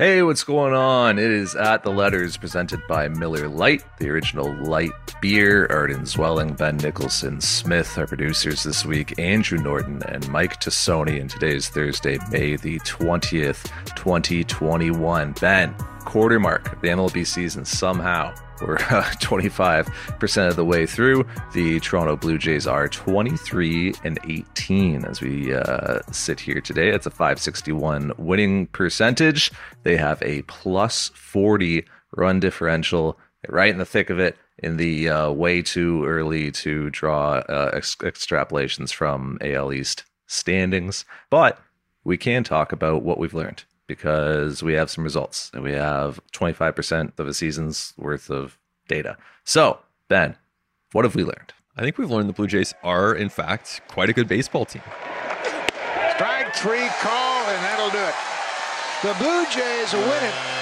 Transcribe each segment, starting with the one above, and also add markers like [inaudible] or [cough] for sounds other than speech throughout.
Hey, what's going on? It is at the letters presented by Miller Lite, the original light beer. Arden Zwelling, Ben Nicholson Smith, our producers this week, Andrew Norton and Mike Tassoni. And today is Thursday, May the 20th, 2021. Ben, quarter mark of the MLB season somehow. We're [laughs] uh, 25% of the way through. The Toronto Blue Jays are 23 and 18 as we uh, sit here today. It's a 561 winning percentage. They have a plus 40 run differential right in the thick of it in the uh, way too early to draw uh, ex- extrapolations from AL East standings. But we can talk about what we've learned because we have some results and we have 25% of a season's worth of data. So, Ben, what have we learned? I think we've learned the Blue Jays are, in fact, quite a good baseball team. Strike three call, and that'll do it. The Blue Jays win it.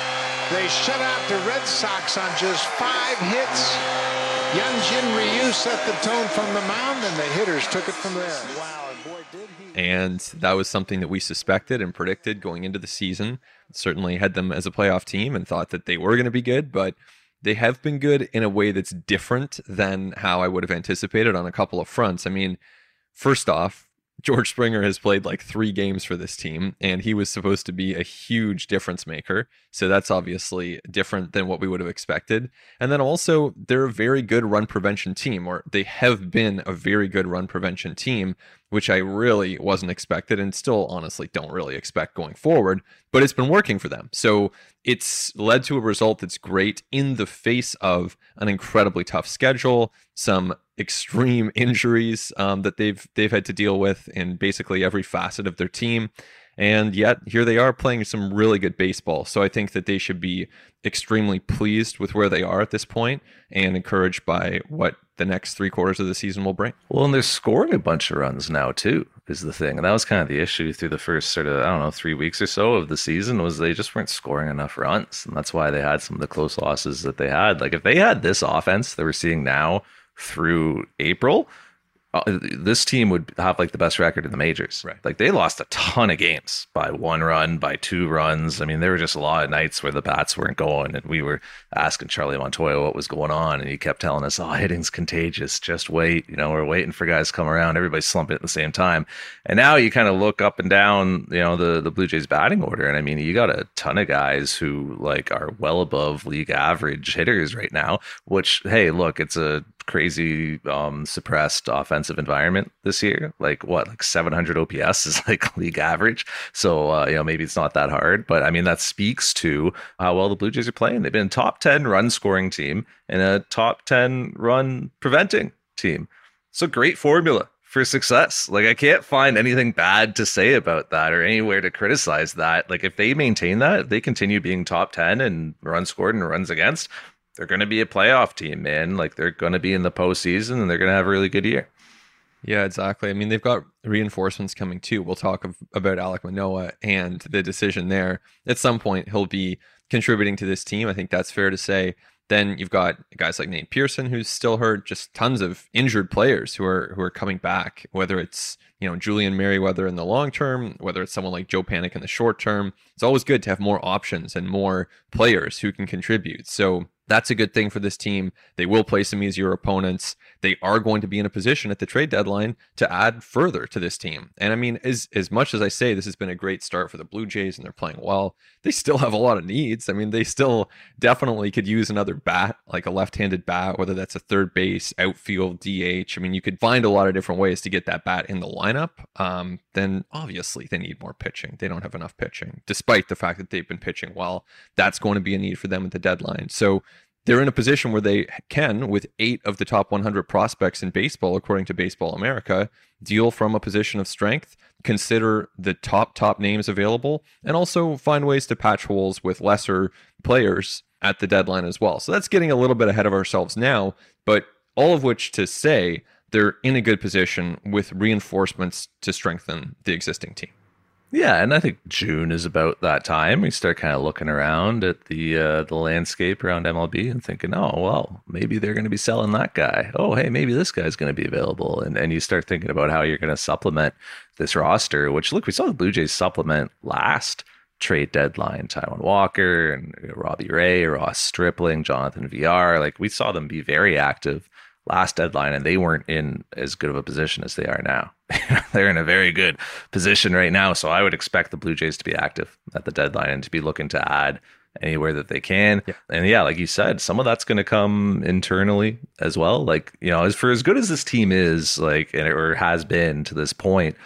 They shut out the Red Sox on just five hits. Hyun Jin Ryu set the tone from the mound, and the hitters took it from there. Wow. and boy, did he! And that was something that we suspected and predicted going into the season. Certainly had them as a playoff team and thought that they were going to be good, but they have been good in a way that's different than how I would have anticipated on a couple of fronts. I mean, first off, George Springer has played like three games for this team, and he was supposed to be a huge difference maker. So that's obviously different than what we would have expected. And then also, they're a very good run prevention team, or they have been a very good run prevention team, which I really wasn't expected and still honestly don't really expect going forward. But it's been working for them. So it's led to a result that's great in the face of an incredibly tough schedule, some extreme [laughs] injuries um, that they've they've had to deal with in basically every facet of their team. And yet here they are playing some really good baseball. So I think that they should be extremely pleased with where they are at this point and encouraged by what the next three quarters of the season will bring. Well, and they're scoring a bunch of runs now too, is the thing. And that was kind of the issue through the first sort of, I don't know, three weeks or so of the season was they just weren't scoring enough runs. And that's why they had some of the close losses that they had. Like if they had this offense that we're seeing now through April, Uh, this team would have like the best record in the majors. Right. Like they lost a ton of games by one run, by two runs. I mean, there were just a lot of nights where the bats weren't going, and we were asking Charlie Montoyo what was going on, and he kept telling us, "Oh, hitting's contagious. Just wait. You know, we're waiting for guys to come around. Everybody's slumping at the same time." And now you kind of look up and down, you know, the the Blue Jays batting order, and I mean, you got a ton of guys who like are well above league average hitters right now. Which, hey, look, it's a crazy um, suppressed offensive environment this year. Like what, like 700 OPS is like [laughs] league average. So uh, you know maybe it's not that hard, but I mean that speaks to how well the Blue Jays are playing. They've been top 10 run scoring team and a top 10 run preventing team. A great formula for success. Like I can't find anything bad to say about that or anywhere to criticize that. Like if they maintain that, if they continue being top 10 and runs scored and runs against, they're going to be a playoff team, man. Like they're going to be in the postseason and they're going to have a really good year. Yeah, exactly. I mean, they've got reinforcements coming too. We'll talk of, about Alek Manoah and the decision there. At some point, he'll be contributing to this team. I think that's fair to say. Then you've got guys like Nate Pearson, who's still hurt. Just tons of injured players who are who are coming back. Whether it's you know Julian Merryweather in the long term, whether it's someone like Joe Panik in the short term, it's always good to have more options and more players who can contribute. So that's a good thing for this team. They will play some easier opponents. They are going to be in a position at the trade deadline to add further to this team. And I mean, as as much as I say this has been a great start for the Blue Jays and they're playing well, they still have a lot of needs. I mean, they still definitely could use another bat, like a left-handed bat, whether that's a third base, outfield, DH. I mean, you could find a lot of different ways to get that bat in the lineup. Um, then obviously they need more pitching. They don't have enough pitching, despite the fact that they've been pitching well. That's going to be a need for them at the deadline. So they're in a position where they can, with eight of the top 100 prospects in baseball, according to Baseball America, deal from a position of strength, consider the top, top names available, and also find ways to patch holes with lesser players at the deadline as well. So that's getting a little bit ahead of ourselves now, but all of which to say they're in a good position with reinforcements to strengthen the existing team. Yeah, and I think June is about that time. We start kind of looking around at the uh, the landscape around MLB and thinking, oh well, maybe they're going to be selling that guy. Oh hey, maybe this guy's going to be available, and and you start thinking about how you're going to supplement this roster. Which look, we saw the Blue Jays supplement last trade deadline, Taijuan Walker and Robbie Ray, Ross Stripling, Jonathan Villar. Like we saw them be very active last deadline and they weren't in as good of a position as they are now. [laughs] They're in a very good position right now. So I would expect the Blue Jays to be active at the deadline and to be looking to add anywhere that they can. Yeah. And yeah, like you said, some of that's going to come internally as well. Like, you know, as for as good as this team is, like, and or has been to this point,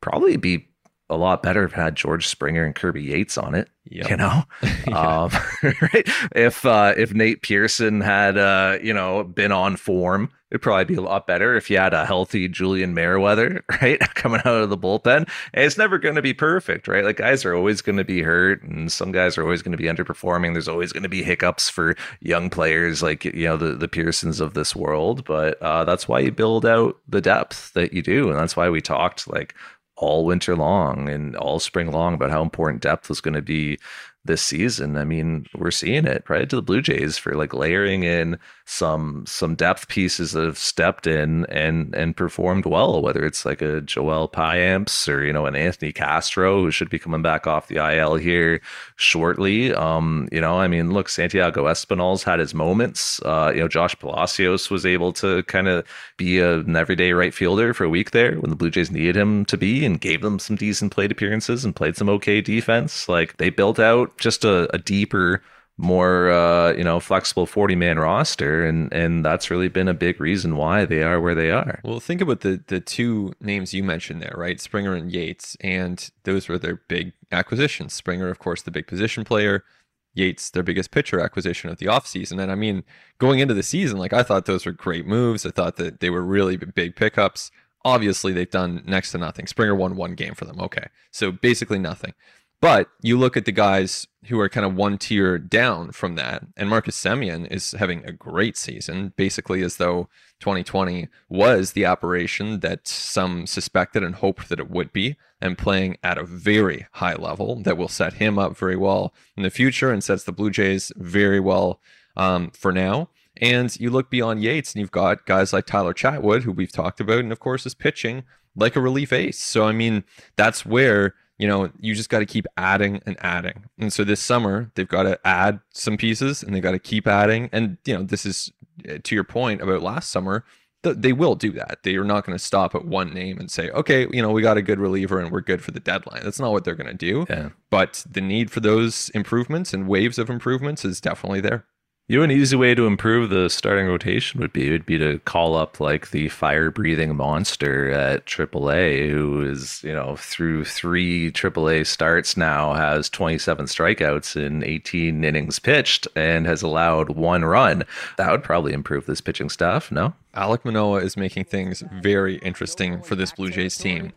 probably be a lot better if it had George Springer and Kirby Yates on it. Yep. You know, [laughs] um, [laughs] right? If uh, if Nate Pearson had uh, you know been on form, it'd probably be a lot better if you had a healthy Julian Merryweather, [laughs] right, coming out of the bullpen. And it's never going to be perfect, right? Like guys are always going to be hurt, and some guys are always going to be underperforming. There's always going to be hiccups for young players, like you know the the Pearsons of this world. But uh, that's why you build out the depth that you do, and that's why we talked like all winter long and all spring long about how important depth was going to be this season. I mean, we're seeing it right to the Blue Jays for like layering in some some depth pieces have stepped in and and performed well. Whether it's like a Joel Payamps or you know an Anthony Castro who should be coming back off the IL here shortly. Um, you know, I mean, look, Santiago Espinal's had his moments. Uh, you know, Josh Palacios was able to kind of be a, an everyday right fielder for a week there when the Blue Jays needed him to be and gave them some decent plate appearances and played some okay defense. Like they built out just a, a deeper more uh, you know flexible 40 man roster and and that's really been a big reason why they are where they are. Well think about the the two names you mentioned there right? Springer and yates and those were their big acquisitions. Springer of course the big position player yates their biggest pitcher acquisition of the offseason. And i mean going into the season like i thought those were great moves. I thought that they were really big pickups. Obviously they've done next to nothing. Springer won one game for them. Okay. So basically nothing but you look at the guys who are kind of one tier down from that, and Marcus Semien is having a great season, basically as though 2020 was the operation that some suspected and hoped that it would be, and playing at a very high level that will set him up very well in the future and sets the Blue Jays very well um, for now. And you look beyond Yates, and you've got guys like Tyler Chatwood, who we've talked about, and of course is pitching like a relief ace. So I mean, that's where you know, you just got to keep adding and adding. And so this summer, they've got to add some pieces and they got to keep adding. And, you know, this is uh, to your point about last summer, th- they will do that. They are not going to stop at one name and say, okay, you know, we got a good reliever and we're good for the deadline. That's not what they're going to do. Yeah. But the need for those improvements and waves of improvements is definitely there. You know, an easy way to improve the starting rotation would be would be to call up like the fire breathing monster at AAA, who is you know through three AAA starts now has 27 strikeouts in 18 innings pitched and has allowed one run. That would probably improve this pitching staff. No, Alek Manoah is making things very interesting for this Blue Jays team.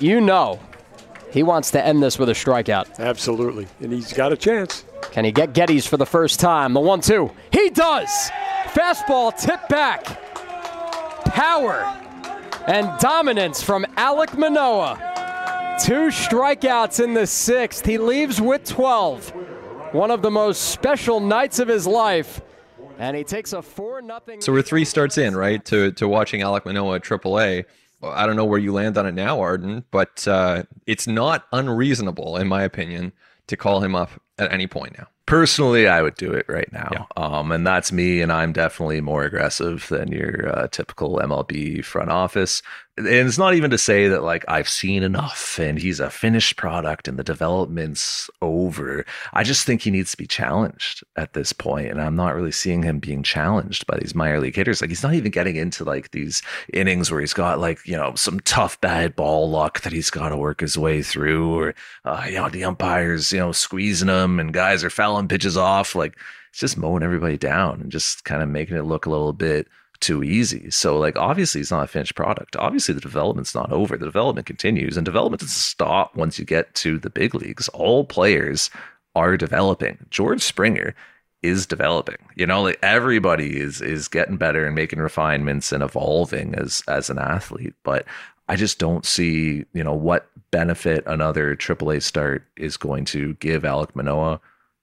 You know, he wants to end this with a strikeout. Absolutely, and he's got a chance. Can he get Gettys for the first time? The one two. He does! Fastball tip back. Power and dominance from Alek Manoah. Two strikeouts in the sixth. He leaves with 12. One of the most special nights of his life. And he takes a 4 nothing. So we're three starts in, right, to, to watching Alek Manoah at AAA. I don't know where you land on it now, Arden, but uh, it's not unreasonable, in my opinion, to call him up at any point now. Personally, I would do it right now. Yeah. Um, and that's me, and I'm definitely more aggressive than your uh, typical MLB front office and it's not even to say that like I've seen enough and he's a finished product and the development's over. I just think he needs to be challenged at this point, and I'm not really seeing him being challenged by these minor league hitters. Like he's not even getting into like these innings where he's got like you know some tough bad ball luck that he's got to work his way through, or uh, you know the umpires you know squeezing him and guys are fouling pitches off. Like it's just mowing everybody down and just kind of making it look a little bit too easy. So, like, obviously, it's not a finished product. Obviously, the development's not over. The development continues, and development doesn't stop once you get to the big leagues. All players are developing. George Springer is developing. You know, like everybody is is getting better and making refinements and evolving as as an athlete. But I just don't see, you know, what benefit another AAA start is going to give Alek Manoah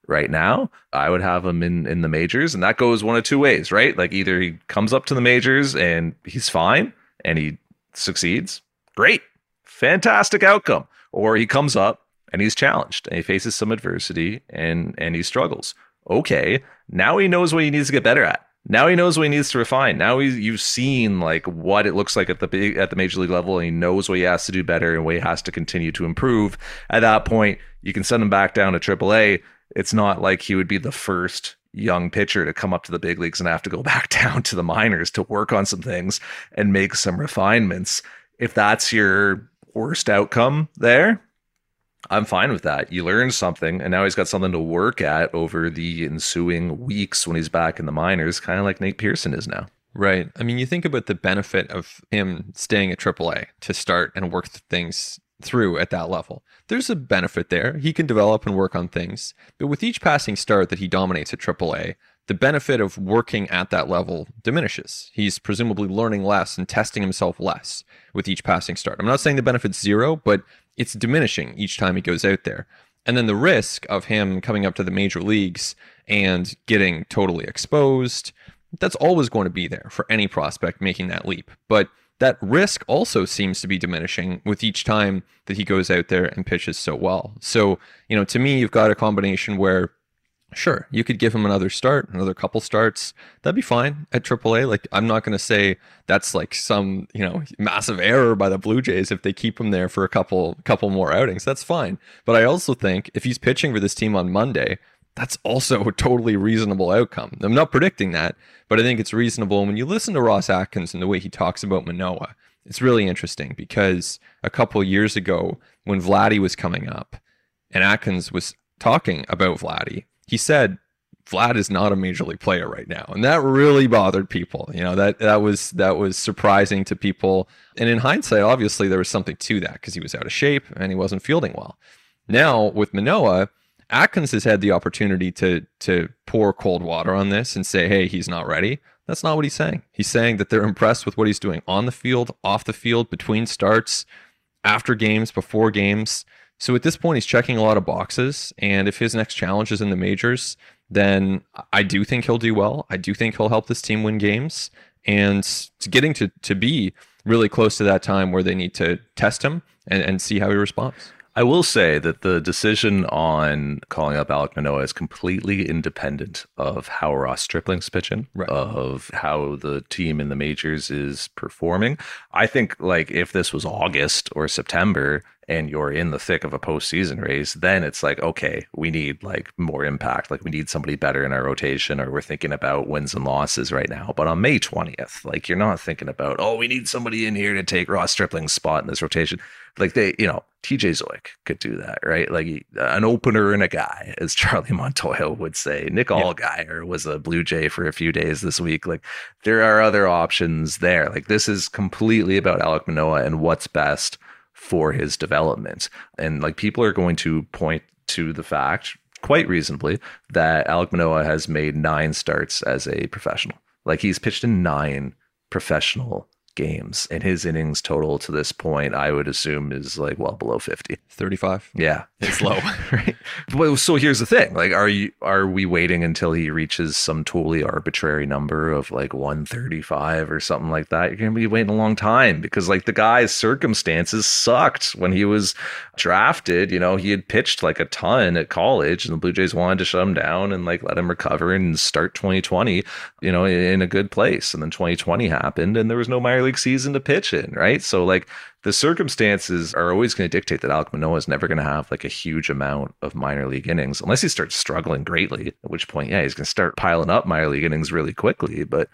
right now, I would have him in in the majors, and that goes one of two ways, right? Like either he comes up to the majors and he's fine and he succeeds, great, fantastic outcome, or he comes up and he's challenged and he faces some adversity and and he struggles. Okay, now he knows what he needs to get better at. Now he knows what he needs to refine. Now he's you've seen like what it looks like at the big at the major league level, and he knows what he has to do better and what he has to continue to improve. At that point, you can send him back down to AAA. It's not like he would be the first young pitcher to come up to the big leagues and have to go [laughs] back down to the minors to work on some things and make some refinements. If that's your worst outcome there, I'm fine with that. You learned something, and now he's got something to work at over the ensuing weeks when he's back in the minors, kind of like Nate Pearson is now. Right. I mean, you think about the benefit of him staying at AAA to start and work things through at that level. There's a benefit there. He can develop and work on things. But with each passing start that he dominates at AAA, the benefit of working at that level diminishes. He's presumably learning less and testing himself less with each passing start. I'm not saying the benefit's zero, but it's diminishing each time he goes out there. And then the risk of him coming up to the major leagues and getting totally exposed, that's always going to be there for any prospect making that leap. But that risk also seems to be diminishing with each time that he goes out there and pitches so well. So, you know, to me, you've got a combination where Sure, you could give him another start, another couple starts. That'd be fine at AAA. Like, I'm not going to say that's like some you know massive error by the Blue Jays if they keep him there for a couple couple more outings. That's fine. But I also think if he's pitching for this team on Monday, that's also a totally reasonable outcome. I'm not predicting that, but I think it's reasonable. And when you listen to Ross Atkins and the way he talks about Manoah, it's really interesting because a couple years ago when Vladdy was coming up, and Atkins was talking about Vladdy he said Vlad is not a major league player right now, and that really bothered people. You know that that was that was surprising to people. And in hindsight, obviously there was something to that because he was out of shape and he wasn't fielding well. Now with Manoah, Atkins has had the opportunity to to pour cold water on this and say, "Hey, he's not ready." That's not what he's saying. He's saying that they're impressed with what he's doing on the field, off the field, between starts, after games, before games. So at this point, he's checking a lot of boxes. And if his next challenge is in the majors, then I do think he'll do well. I do think he'll help this team win games. And it's getting to, to be really close to that time where they need to test him and, and see how he responds. I will say that the decision on calling up Alek Manoah is completely independent of how Ross Stripling's pitching, right. of how the team in the majors is performing. I think like if this was August or September, and you're in the thick of a postseason race, then it's like, okay, we need like more impact. Like we need somebody better in our rotation, or we're thinking about wins and losses right now. But on May 20th, like you're not thinking about, oh, we need somebody in here to take Ross Stripling's spot in this rotation. Like they, you know, TJ Zeuch could do that, right? Like an opener and a guy, as [laughs] Charlie Montoyo would say. Nick Allgeyer was a Blue Jay for a few days this week. Like there are other options there. Like this is completely about Alek Manoah and what's best for his development. And like people are going to point to the fact, quite reasonably, that Alek Manoah has made nine starts as a professional. Like he's pitched in nine professional games and his innings total to this point i would assume is like well below 50 35 yeah. It's low [laughs] [laughs] right? Well so here's the thing like are you are we waiting until he reaches some totally arbitrary number of like 135 or something like that? You're gonna be waiting a long time because like the guy's circumstances sucked when he was drafted. You know he had pitched like a ton at college and the blue jays wanted to shut him down and like let him recover and start 2020 you know in a good place. And then 2020 happened and there was no minor league season to pitch in, right? So like the circumstances are always going to dictate that Alek Manoah is never going to have like a huge amount of minor league innings unless he starts struggling greatly, at which point, yeah, he's going to start piling up minor league innings really quickly. But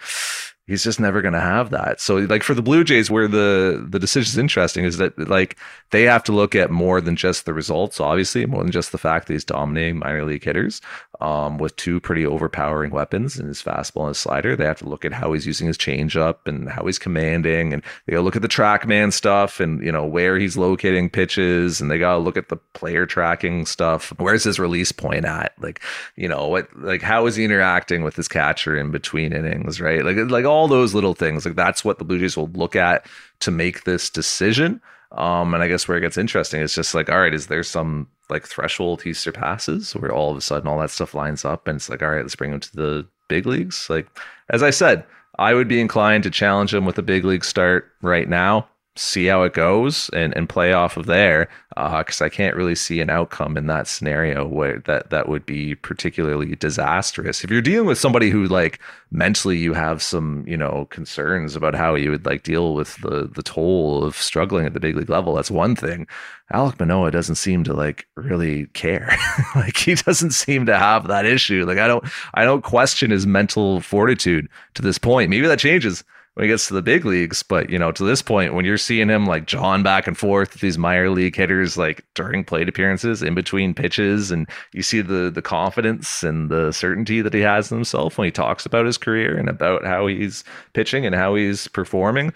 he's just never going to have that. So like for the Blue Jays where the the decision is interesting is that like they have to look at more than just the results obviously, more than just the fact that he's dominating minor league hitters um, with two pretty overpowering weapons in his fastball and his slider. They have to look at how he's using his changeup and how he's commanding and they got to look at the TrackMan stuff and you know where he's locating pitches and they got to look at the player tracking stuff. Where's his release point at? Like, you know, what like how is he interacting with his catcher in between innings, right? Like like all those little things. Like that's what the Blue Jays will look at to make this decision. Um, and I guess where it gets interesting is just like, all right, is there some like threshold he surpasses where all of a sudden all that stuff lines up and it's like, all right, let's bring him to the big leagues. Like, as I said, I would be inclined to challenge him with a big league start right now. See how it goes and, and play off of there because uh, I can't really see an outcome in that scenario where that that would be particularly disastrous. If you're dealing with somebody who like mentally you have some you know concerns about how you would like deal with the the toll of struggling at the big league level, that's one thing. Alek Manoah doesn't seem to like really care. [laughs] like he doesn't seem to have that issue. Like I don't I don't question his mental fortitude to this point. Maybe that changes when he gets to the big leagues. But you know, to this point, when you're seeing him like John back and forth with these minor league hitters, like during plate appearances, in between pitches, and you see the the confidence and the certainty that he has in himself when he talks about his career and about how he's pitching and how he's performing.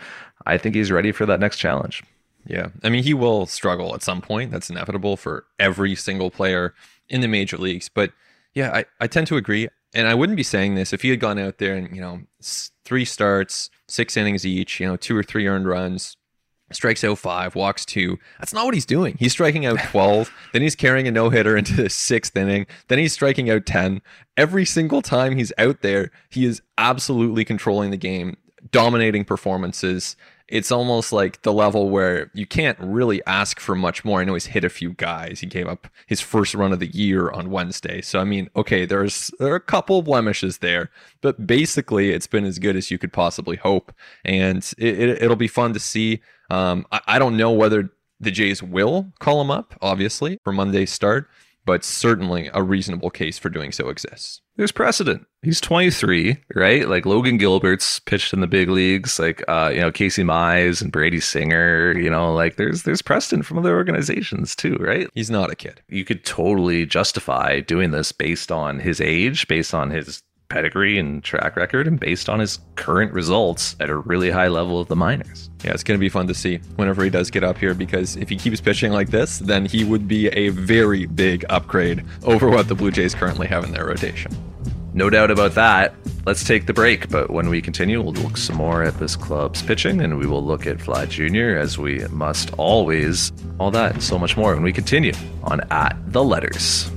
I think he's ready for that next challenge. Yeah. I mean, he will struggle at some point. That's inevitable for every single player in the major leagues. But yeah, I, I tend to agree. And I wouldn't be saying this if he had gone out there and, you know, three starts, six innings each, you know, two or three earned runs, strikes out five, walks two. That's not what he's doing. He's striking out [laughs] 12, then he's carrying a no hitter into the sixth inning, then he's striking out 10. Every single time he's out there, he is absolutely controlling the game, dominating performances it's almost like the level where you can't really ask for much more. I know he's hit a few guys. He gave up his first run of the year on Wednesday. So I mean, okay, there's there are a couple of blemishes there, but basically it's been as good as you could possibly hope. And it, will it, be fun to see. Um, I, I don't know whether the Jays will call him up, obviously, for Monday's start but certainly a reasonable case for doing so exists. There's precedent. He's 23, right? Like Logan Gilbert's pitched in the big leagues, like uh, you know Casey Mize and Brady Singer. You know, like there's there's precedent from other organizations too, right? He's not a kid. You could totally justify doing this based on his age, based on his pedigree and track record and based on his current results at a really high level of the minors. Yeah, it's going to be fun to see whenever he does get up here because if he keeps pitching like this, then he would be a very big upgrade over what the Blue Jays currently have in their rotation. No doubt about that. Let's take the break, but when we continue, we'll look some more at this club's pitching and we will look at Vlad Jr. as we must always. All that and so much more when we continue on At the Letters.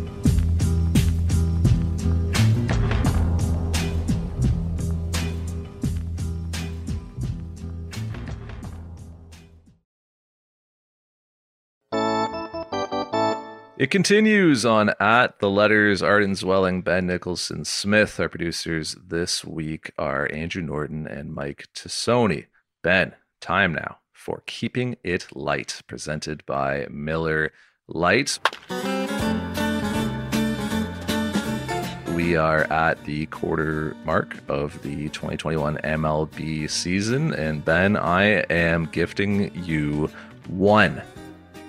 It continues on at the letters Arden Zwelling, Ben Nicholson Smith. Our producers this week are Andrew Norton and Mike Tassoni. Ben, time now for Keeping It Light, presented by Miller Lite. We are at the quarter mark of the 2021 MLB season, and Ben, I am gifting you one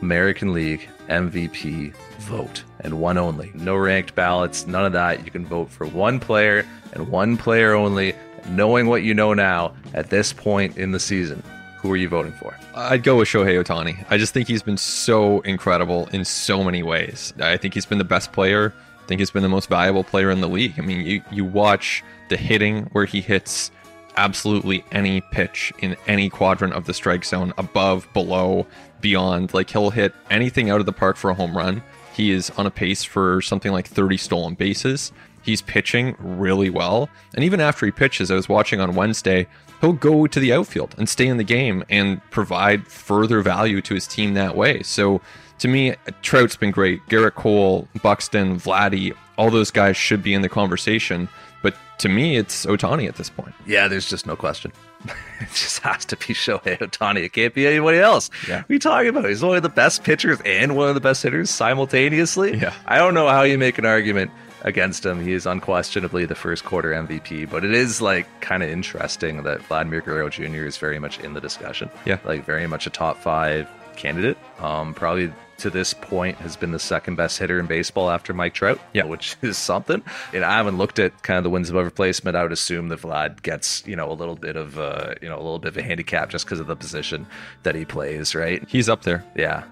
American League MVP vote and one only. No ranked ballots, none of that. You can vote for one player and one player only. Knowing what you know now at this point in the season, who are you voting for? I'd go with Shohei Ohtani. I just think he's been so incredible in so many ways. I think he's been the best player. I think he's been the most valuable player in the league. I mean, you, you watch the hitting where he hits absolutely any pitch in any quadrant of the strike zone, above, below, beyond. Like he'll hit anything out of the park for a home run. He is on a pace for something like 30 stolen bases. He's pitching really well. And even after he pitches, I was watching on Wednesday, he'll go to the outfield and stay in the game and provide further value to his team that way. So to me, Trout's been great. Gerrit Cole, Buxton, Vladdy, all those guys should be in the conversation. But to me, it's Ohtani at this point. Yeah, there's just no question. It [laughs] just has to be Shohei Ohtani. It can't be anybody else. Yeah. What are you talking about? He's one of the best pitchers and one of the best hitters simultaneously. Yeah. I don't know how you make an argument against him. He is unquestionably the first quarter MVP, but it is like kind of interesting that Vladimir Guerrero Jr. is very much in the discussion. Yeah. Like very much a top five candidate. Um, probably to this point has been the second best hitter in baseball after Mike Trout, yeah. which [laughs] is something. And I haven't looked at kind of the wins above replacement. I would assume that Vlad gets, you know, a little bit of, uh, you know, a little bit of a handicap just because of the position that he plays, right? He's up there. Yeah.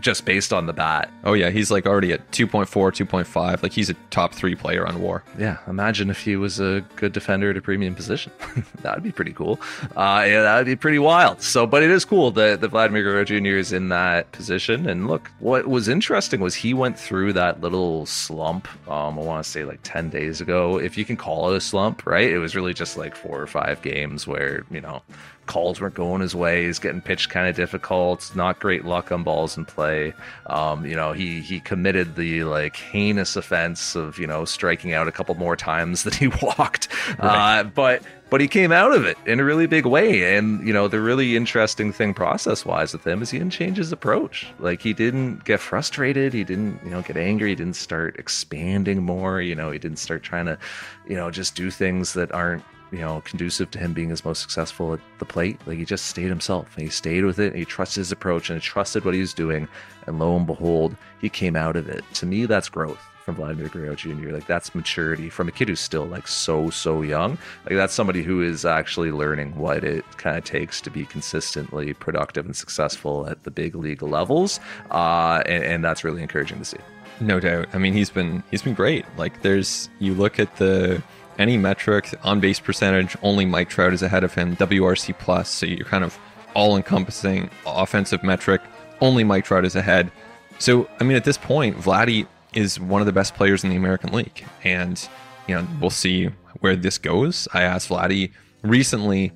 Just based on the bat. Oh yeah, he's like already at 2.4, 2.5. Like he's a top three player on WAR. Yeah, imagine if he was a good defender at a premium position. [laughs] that would be pretty cool. Uh, yeah, that would be pretty wild. So, but it is cool that, that Vladimir Guerrero Jr. is in that position. And look, what was interesting was he went through that little slump. Um, I want to say like ten days ago, if you can call it a slump, right? It was really just like four or five games where you know calls weren't going his way. He's getting pitched kind of difficult. Not great luck on balls in play. Um, you know, he he committed the like heinous offense of you know striking out a couple more times [laughs] than he walked. Right. Uh, but but he came out of it in a really big way. And you know, the really interesting thing process wise with him is he didn't change his approach. Like he didn't get frustrated. He didn't you know get angry. He didn't start expanding more. You know, he didn't start trying to you know just do things that aren't you know, conducive to him being his most successful at the plate. Like he just stayed himself and he stayed with it. he trusted his approach and he trusted what he was doing. And lo and behold, he came out of it. To me, that's growth from Vladimir Guerrero Jr. Like that's maturity from a kid who's still like so, so young. Like that's somebody who is actually learning what it kind of takes to be consistently productive and successful at the big league levels. Uh, and, and that's really encouraging to see. No doubt. I mean, he's been he's been great. Like there's you look at the any metric, on base percentage, only Mike Trout is ahead of him, WRC plus, so you're kind of all encompassing offensive metric, only Mike Trout is ahead. So, I mean, at this point, Vladdy is one of the best players in the American League. And, you know, we'll see where this goes. I asked Vladdy recently,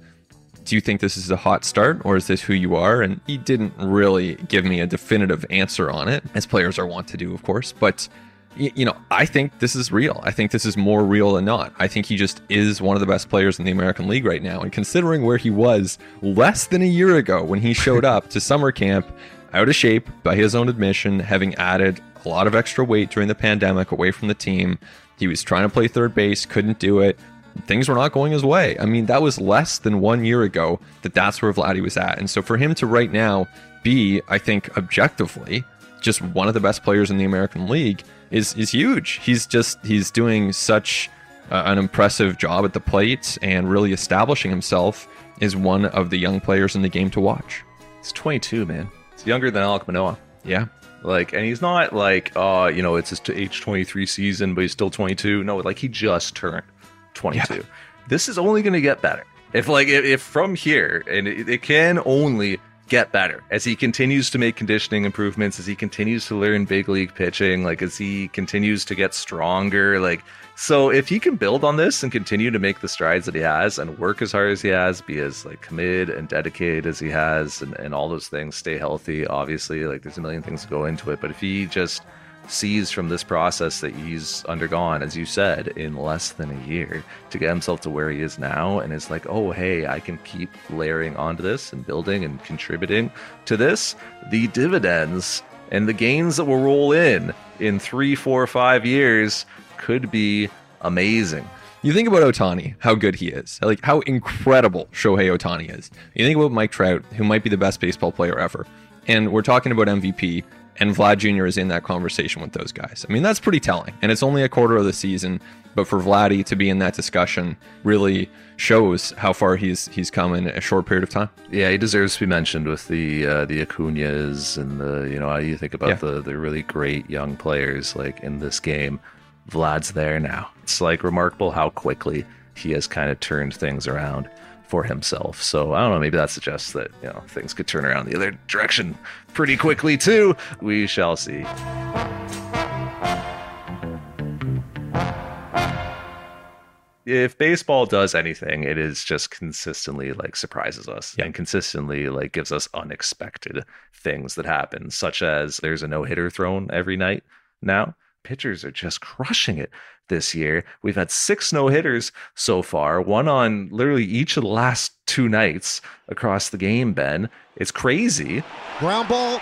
do you think this is a hot start or is this who you are? And he didn't really give me a definitive answer on it, as players are wont to do, of course. But you know, I think this is real. I think this is more real than not. I think he just is one of the best players in the American League right now. And considering where he was less than a year ago when he showed [laughs] up to summer camp, out of shape by his own admission, having added a lot of extra weight during the pandemic away from the team, he was trying to play third base, couldn't do it. Things were not going his way. I mean, that was less than one year ago that that's where Vladdy was at. And so for him to right now be, I think, objectively, just one of the best players in the American League is is huge. He's just he's doing such uh, an impressive job at the plate and really establishing himself as one of the young players in the game to watch. He's 22, man. He's younger than Alek Manoah. Yeah. Like, and he's not like, uh, you know, it's his age 23 season, but he's still 22. No, like he just turned 22. Yeah. This is only going to get better. If like if, if from here, and it, it can only get better as he continues to make conditioning improvements, as he continues to learn big league pitching, like as he continues to get stronger. Like, so if he can build on this and continue to make the strides that he has and work as hard as he has, be as like committed and dedicated as he has, and, and all those things, stay healthy, obviously, like there's a million things to go into it. But if he just sees from this process that he's undergone, as you said, in less than a year to get himself to where he is now. And it's like, oh, hey, I can keep layering onto this and building and contributing to this. The dividends and the gains that will roll in in three, four, five years could be amazing. You think about Ohtani, how good he is, like how incredible Shohei Ohtani is. You think about Mike Trout, who might be the best baseball player ever. And we're talking about MVP and Vlad Jr. is in that conversation with those guys. I mean, that's pretty telling. And it's only a quarter of the season, but for Vladdy to be in that discussion really shows how far he's he's come in a short period of time. Yeah, he deserves to be mentioned with the uh, the Acuñas and the you know you think about yeah. the the really great young players like in this game. Vlad's there now. It's like remarkable how quickly he has kind of turned things around for himself. So I don't know, maybe that suggests that, you know, things could turn around the other direction pretty quickly too. We shall see. if baseball does anything, it is just consistently like surprises us yeah. and consistently like gives us unexpected things that happen, such as there's a no hitter thrown every night now. Pitchers are just crushing it this year. We've had six no hitters so far, one on literally each of the last two nights across the game, Ben. It's crazy. Ground ball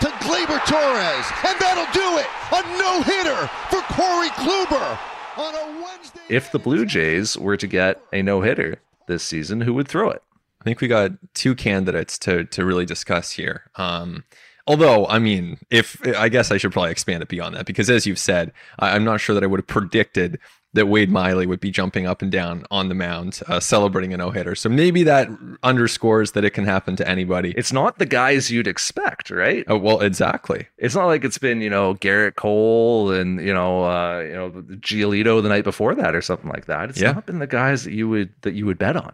to Gleyber Torres, and that'll do it. A no hitter for Corey Kluber on a Wednesday. If the Blue Jays were to get a no hitter this season, who would throw it? I think we got two candidates to to really discuss here. Um, Although, I mean, if I guess I should probably expand it beyond that because, as you've said, I, am not sure that I would have predicted that Wade Miley would be jumping up and down on the mound, uh, celebrating a no hitter. So maybe that underscores that it can happen to anybody. It's not the guys you'd expect, right? Oh, well, exactly. It's not like it's been, you know, Gerrit Cole and, you know, uh, you know, Giolito the night before that or something like that. It's Yeah. not been the guys that you would that you would bet on.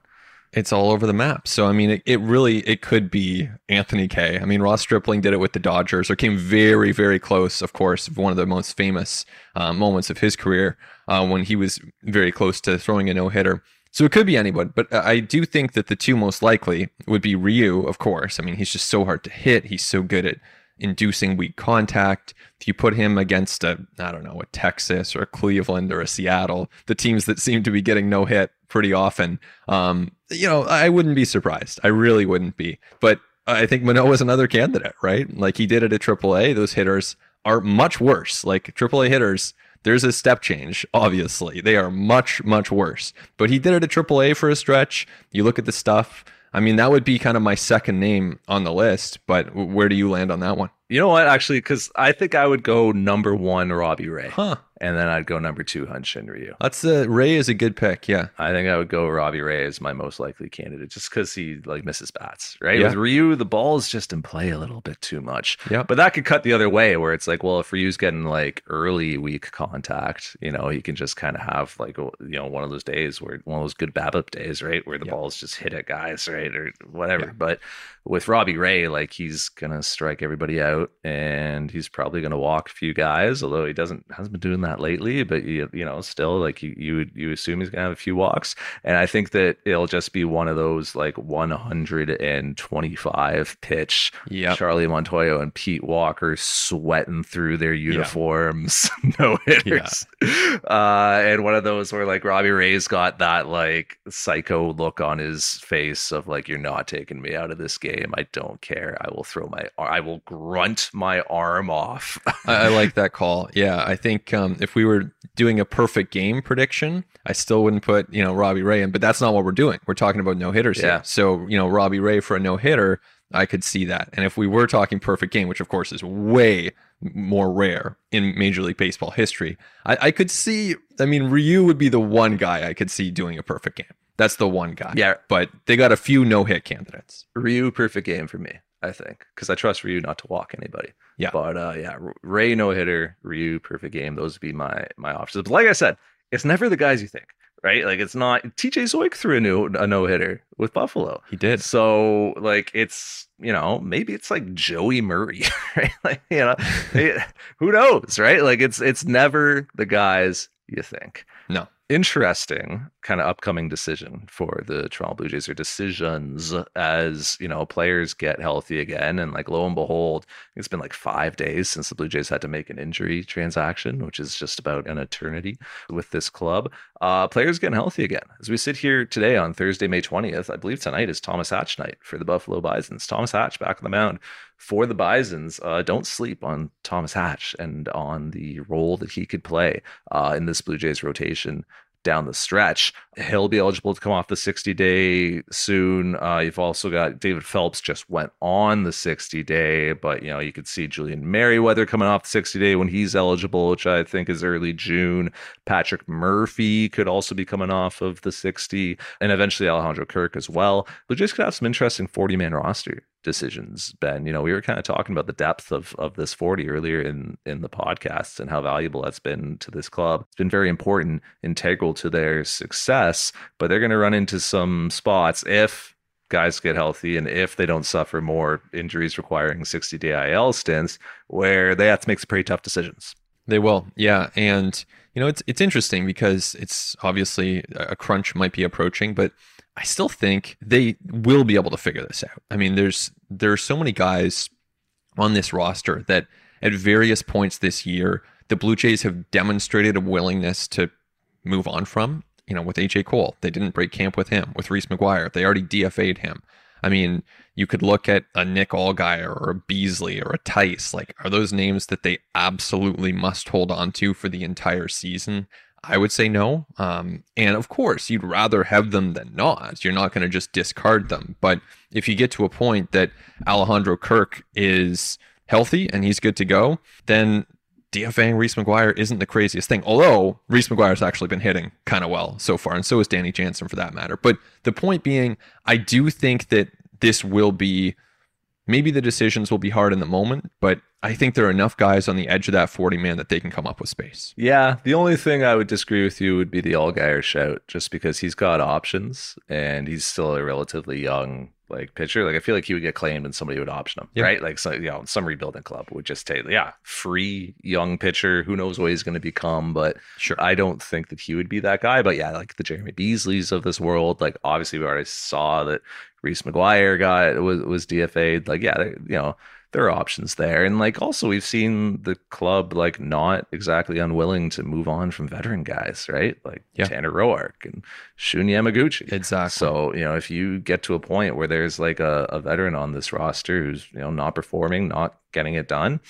It's all over the map. So I mean, it, it really it could be Anthony Kay I mean, Ross Stripling did it with the Dodgers, or came very very close. Of course, one of the most famous uh, moments of his career uh, when he was very close to throwing a no hitter. So it could be anyone, but I do think that the two most likely would be Ryu, of course. I mean, he's just so hard to hit. He's so good at inducing weak contact. If you put him against a, I don't know, a Texas or a Cleveland or a Seattle, the teams that seem to be getting no hit pretty often, um, you know, I wouldn't be surprised. I really wouldn't be. But I think Manoah's another candidate, right? Like he did it at AAA. Those hitters are much worse. Like AAA hitters, there's a step change, obviously. They are much, much worse. But he did it at AAA for a stretch. You look at the stuff. I mean, that would be kind of my second name on the list. But where do you land on that one? You know what? Actually, because I think I would go number one, Robbie Ray, Huh. And then I'd go number two, Hyunjin Ryu. That's uh, Ray is a good pick. Yeah. I think I would go Robbie Ray as my most likely candidate, just because he like misses bats, right? Yeah. With Ryu, the ball is just in play a little bit too much. Yeah. But that could cut the other way, where it's like, well, if Ryu's getting like early weak contact, you know, he can just kind of have like you know one of those days where one of those good BABIP days, right, where the Yeah. balls just hit at guys, right, or whatever. Yeah. But with Robbie Ray, like he's gonna strike everybody out, and he's probably gonna walk a few guys, although he doesn't hasn't been doing that lately. But you, you know, still like you you you assume he's gonna have a few walks, and I think that it'll just be one of those like 125 pitch Yep. Charlie Montoyo and Pete Walker sweating through their uniforms, [laughs] no hitters. Uh, and one of those where like Robbie Ray's got that like psycho look on his face of like, you're not taking me out of this game. I don't care. I will throw my, I will grunt my arm off. I, I like [laughs] that call. Yeah, I think um, if we were doing a perfect game prediction, I still wouldn't put you know Robbie Ray in. But that's not what we're doing. We're talking about no hitters Yeah. here. So you know Robbie Ray for a no hitter, I could see that. And if we were talking perfect game, which of course is way more rare in Major League Baseball history, I, I could see. I mean, Ryu would be the one guy I could see doing a perfect game. That's the one guy. Yeah. But they got a few no hit candidates. Ryu, perfect game for me, I think, because I trust Ryu not to walk anybody. Yeah. But uh, yeah, Ray no hitter, Ryu perfect game. Those would be my my options. But like I said, it's never the guys you think, right? Like it's not. TJ Zeuch threw a new a no hitter with Buffalo. He did. So like it's you know maybe it's like Joey Murray, [laughs] right? Like you know [laughs] it- who knows, right? Like it's it's never the guys you think. No. Interesting kind of upcoming decision for the Toronto Blue Jays or decisions as you know players get healthy again and like lo and behold it's been like five days since the Blue Jays had to make an injury transaction which is just about an eternity with this club uh, players getting healthy again. As we sit here today on Thursday, May 20th, I believe tonight is Thomas Hatch night for the Buffalo Bisons. Thomas Hatch back on the mound for the Bisons. Uh, don't sleep on Thomas Hatch and on the role that he could play uh, in this Blue Jays rotation down the stretch. He'll be eligible to come off the 60 day soon. Uh, you've also got David Phelps just went on the 60 day, but you know, you could see Julian Merryweather coming off the 60 day when he's eligible, which I think is early June. Patrick Murphy could also be coming off of the 60, and eventually Alejandro Kirk as well. Blue Jays could have some interesting 40 man roster decisions, Ben. You know, we were kind of talking about the depth of of this 40 earlier in in the podcast and how valuable that's been to this club. It's been very important, integral to their success, but they're going to run into some spots if guys get healthy and if they don't suffer more injuries requiring 60 day IL stints where they have to make some pretty tough decisions. They will, yeah, and you know it's it's interesting because it's obviously a crunch might be approaching, but I still think they will be able to figure this out. I mean, there's there are so many guys on this roster that at various points this year the Blue Jays have demonstrated a willingness to move on from. You know, with AJ Cole, they didn't break camp with him. With Reese McGuire, they already DFA'd him. I mean, you could look at a Nick Allgeyer or a Beasley or a Tice. Like, are those names that they absolutely must hold on to for the entire season? I would say no. Um, and of course, you'd rather have them than not. You're not going to just discard them. But if you get to a point that Alejandro Kirk is healthy and he's good to go, then DFAing Reese McGuire isn't the craziest thing. Although Reese McGuire's actually been hitting kind of well so far, and so is Danny Jansen for that matter. But the point being, I do think that this will be maybe the decisions will be hard in the moment, but I think there are enough guys on the edge of that 40 man that they can come up with space. Yeah, the only thing I would disagree with you would be the Allgeyer shout, just because he's got options and he's still a relatively young like pitcher. Like I feel like he would get claimed and somebody would option him, Yeah. right? Like so, you know, some rebuilding club would just take, yeah, free young pitcher. Who knows what he's going to become? But Sure. I don't think that he would be that guy. But yeah, like the Jeremy Beasleys of this world. Like obviously we already saw that Reese McGuire got was was DFA'd. Like yeah, they- you know. There are options there, and like also we've seen the club like not exactly unwilling to move on from veteran guys, right? Like Yeah. Tanner Roark and Shun Yamaguchi. Exactly. So, you know, if you get to a point where there's like a, a veteran on this roster who's, you know, not performing, not getting it done,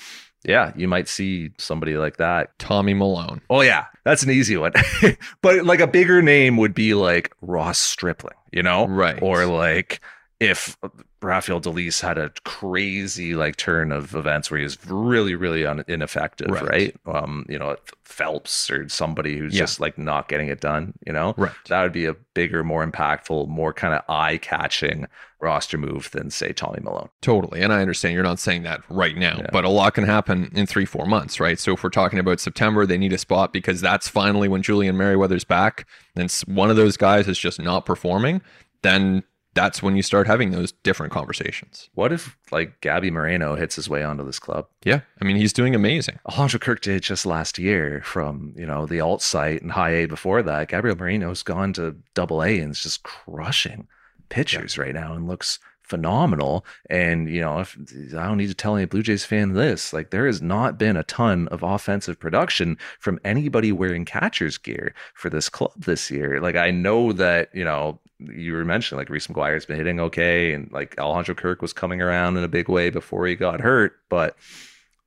yeah, you might see somebody like that. Tommy Milone. Oh, yeah, that's an easy one. [laughs] but like a bigger name would be like Ross Stripling, you know? Right. Or like if Rafael Dolis had a crazy like turn of events where he was really, really un- ineffective, Right. right? Um, you know, Phelps or somebody who's Yeah. just like not getting it done, you know? Right. that would be a bigger, more impactful, more kind of eye catching roster move than say Tommy Milone. Totally. And I understand you're not saying that right now, Yeah. but a lot can happen in three, four months, right? So if we're talking about September, they need a spot because that's finally when Julian Merryweather's back, and one of those guys is just not performing, then that's when you start having those different conversations. What if like Gabby Moreno hits his way onto this club? Yeah. I mean, he's doing amazing. Alonzo Kirk did just last year from, you know, the alt site and high A before that. Gabriel Moreno's gone to double A and is just crushing pitchers right now and looks phenomenal. And, you know, if I don't need to tell any Blue Jays fan this, like there has not been a ton of offensive production from anybody wearing catcher's gear for this club this year. Like I know that, you know, you were mentioning like Reese McGuire's been hitting okay and like Alejandro Kirk was coming around in a big way before he got hurt, but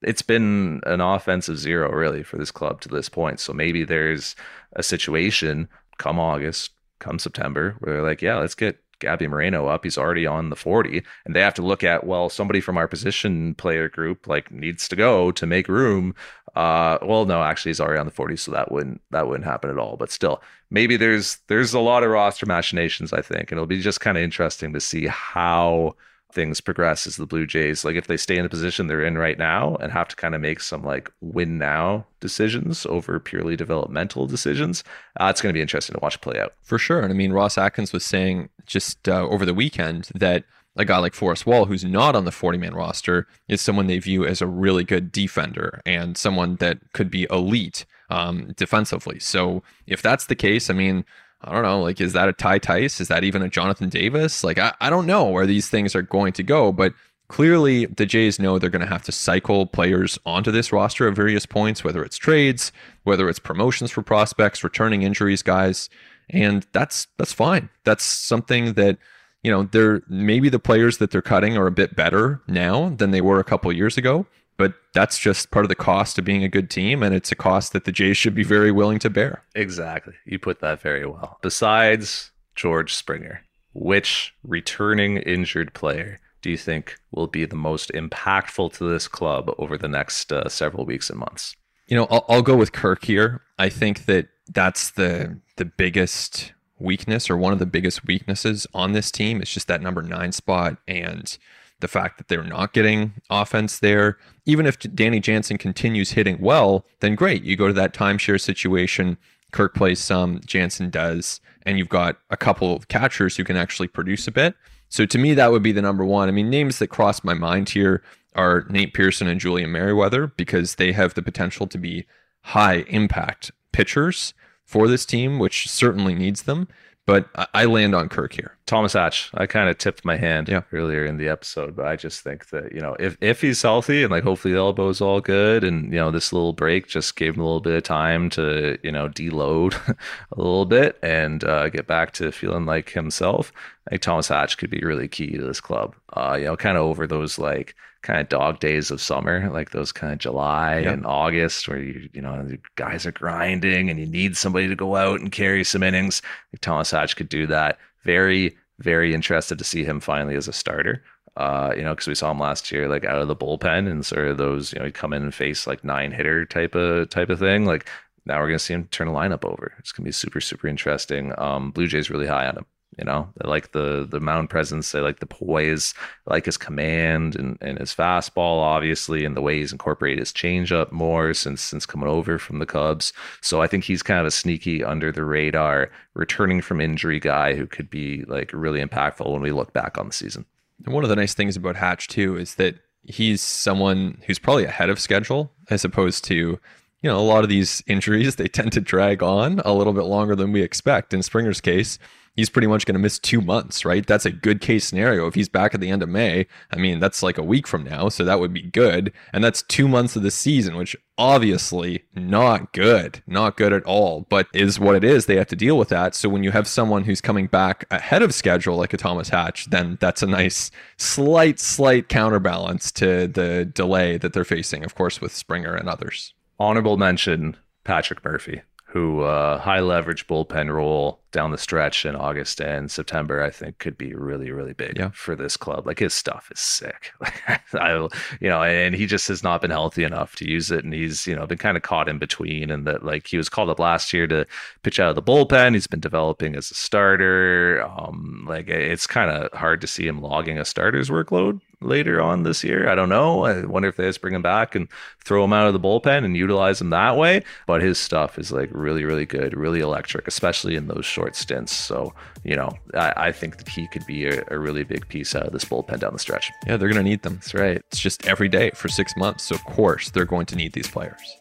it's been an offensive zero really for this club to this point. So maybe there's a situation come August, come September, where they're like, yeah, let's get Gabby Moreno up. He's already on the 40. And they have to look at, well, somebody from our position player group like needs to go to make room. Uh well no, actually he's already on the 40, so that wouldn't that wouldn't happen at all. But still, maybe there's there's a lot of roster machinations, I think. And it'll be just kind of interesting to see how things progress as the Blue Jays, like if they stay in the position they're in right now and have to kind of make some like win now decisions over purely developmental decisions, uh, it's going to be interesting to watch play out. For sure. And I mean, Ross Atkins was saying just uh, over the weekend that a guy like Forrest Wall, who's not on the 40 man roster, is someone they view as a really good defender and someone that could be elite um, defensively. So if that's the case, I mean, I don't know, like, is that a Ty Tice? Is that even a Jonathan Davis? Like, I, I don't know where these things are going to go, but clearly the Jays know they're going to have to cycle players onto this roster at various points, whether it's trades, whether it's promotions for prospects, returning injuries guys, and that's that's fine. That's something that you know they're maybe the players that they're cutting are a bit better now than they were a couple years ago, but that's just part of the cost of being a good team, and it's a cost that the Jays should be very willing to bear. Exactly. You put that very well. Besides George Springer, which returning injured player do you think will be the most impactful to this club over the next uh, several weeks and months? You know, I'll, I'll go with Kirk here. I think that that's the the biggest weakness or one of the biggest weaknesses on this team. It's just that number nine spot and the fact that they're not getting offense there. Even if Danny Jansen continues hitting well, then great. You go to that timeshare situation. Kirk plays some, Jansen does, and you've got a couple of catchers who can actually produce a bit. So to me, that would be the number one. I mean, names that cross my mind here are Nate Pearson and Julian Merryweather because they have the potential to be high impact pitchers for this team, which certainly needs them. But I- land on Kirk here. Thomas Hatch, I kind of tipped my hand Yeah. earlier in the episode, but I just think that, you know, if, if he's healthy and like hopefully the elbow's all good and, you know, this little break just gave him a little bit of time to, you know, deload [laughs] a little bit and uh, get back to feeling like himself, I think Thomas Hatch could be really key to this club. Uh, you know, kind of over those like kind of dog days of summer, like those kind of July Yeah. and August where you, you know, the guys are grinding and you need somebody to go out and carry some innings. Think Thomas Hatch could do that. Very, very interested to see him finally as a starter. Uh, you know, because we saw him last year, like out of the bullpen and sort of those, you know, he'd come in and face like nine hitter type of type of thing. Like now we're gonna see him turn a lineup over. It's gonna be super super interesting. Um, Blue Jays really high on him. You know, they like the the mound presence, they like the poise, they like his command and, and his fastball, obviously, and the way he's incorporated his changeup more since since coming over from the Cubs. So I think he's kind of a sneaky under the radar, returning from injury guy who could be like really impactful when we look back on the season. And one of the nice things about Hatch too is that he's someone who's probably ahead of schedule as opposed to you know a lot of these injuries they tend to drag on a little bit longer than we expect in springer's case he's pretty much going to miss two months, right? That's a good case scenario. If he's back at the end of May, I mean, that's like a week from now. So that would be good. And that's two months of the season, which obviously not good, not good at all, but is what it is. They have to deal with that. So when you have someone who's coming back ahead of schedule, like a Thomas Hatch, then that's a nice, slight, slight counterbalance to the delay that they're facing, of course, with Springer and others. Honorable mention Patrick Murphy who uh, high leverage bullpen role down the stretch in August and September, I think could be really, really big yeah. for this club. Like his stuff is sick. [laughs] I, you know, and he just has not been healthy enough to use it. And he's, you know, been kind of caught in between and that like he was called up last year to pitch out of the bullpen. He's been developing as a starter. Um, like it's kind of hard to see him logging a starter's workload later on this year. I don't know. I wonder if they just bring him back and throw him out of the bullpen and utilize him that way. But his stuff is like really, really good, really electric, especially in those short stints. So, you know, I, I think that he could be a, a, really big piece out of this bullpen down the stretch. Yeah, they're going to need them. That's right. It's just every day for six months. So, of course, they're going to need these players.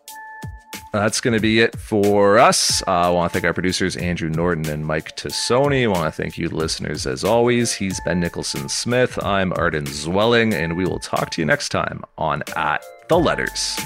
That's going to be it for us. Uh, I want to thank our producers, Andrew Norton and Mike Tassoni. I want to thank you, listeners, as always. He's Ben Nicholson Smith. I'm Arden Zwelling, and we will talk to you next time on At the Letters.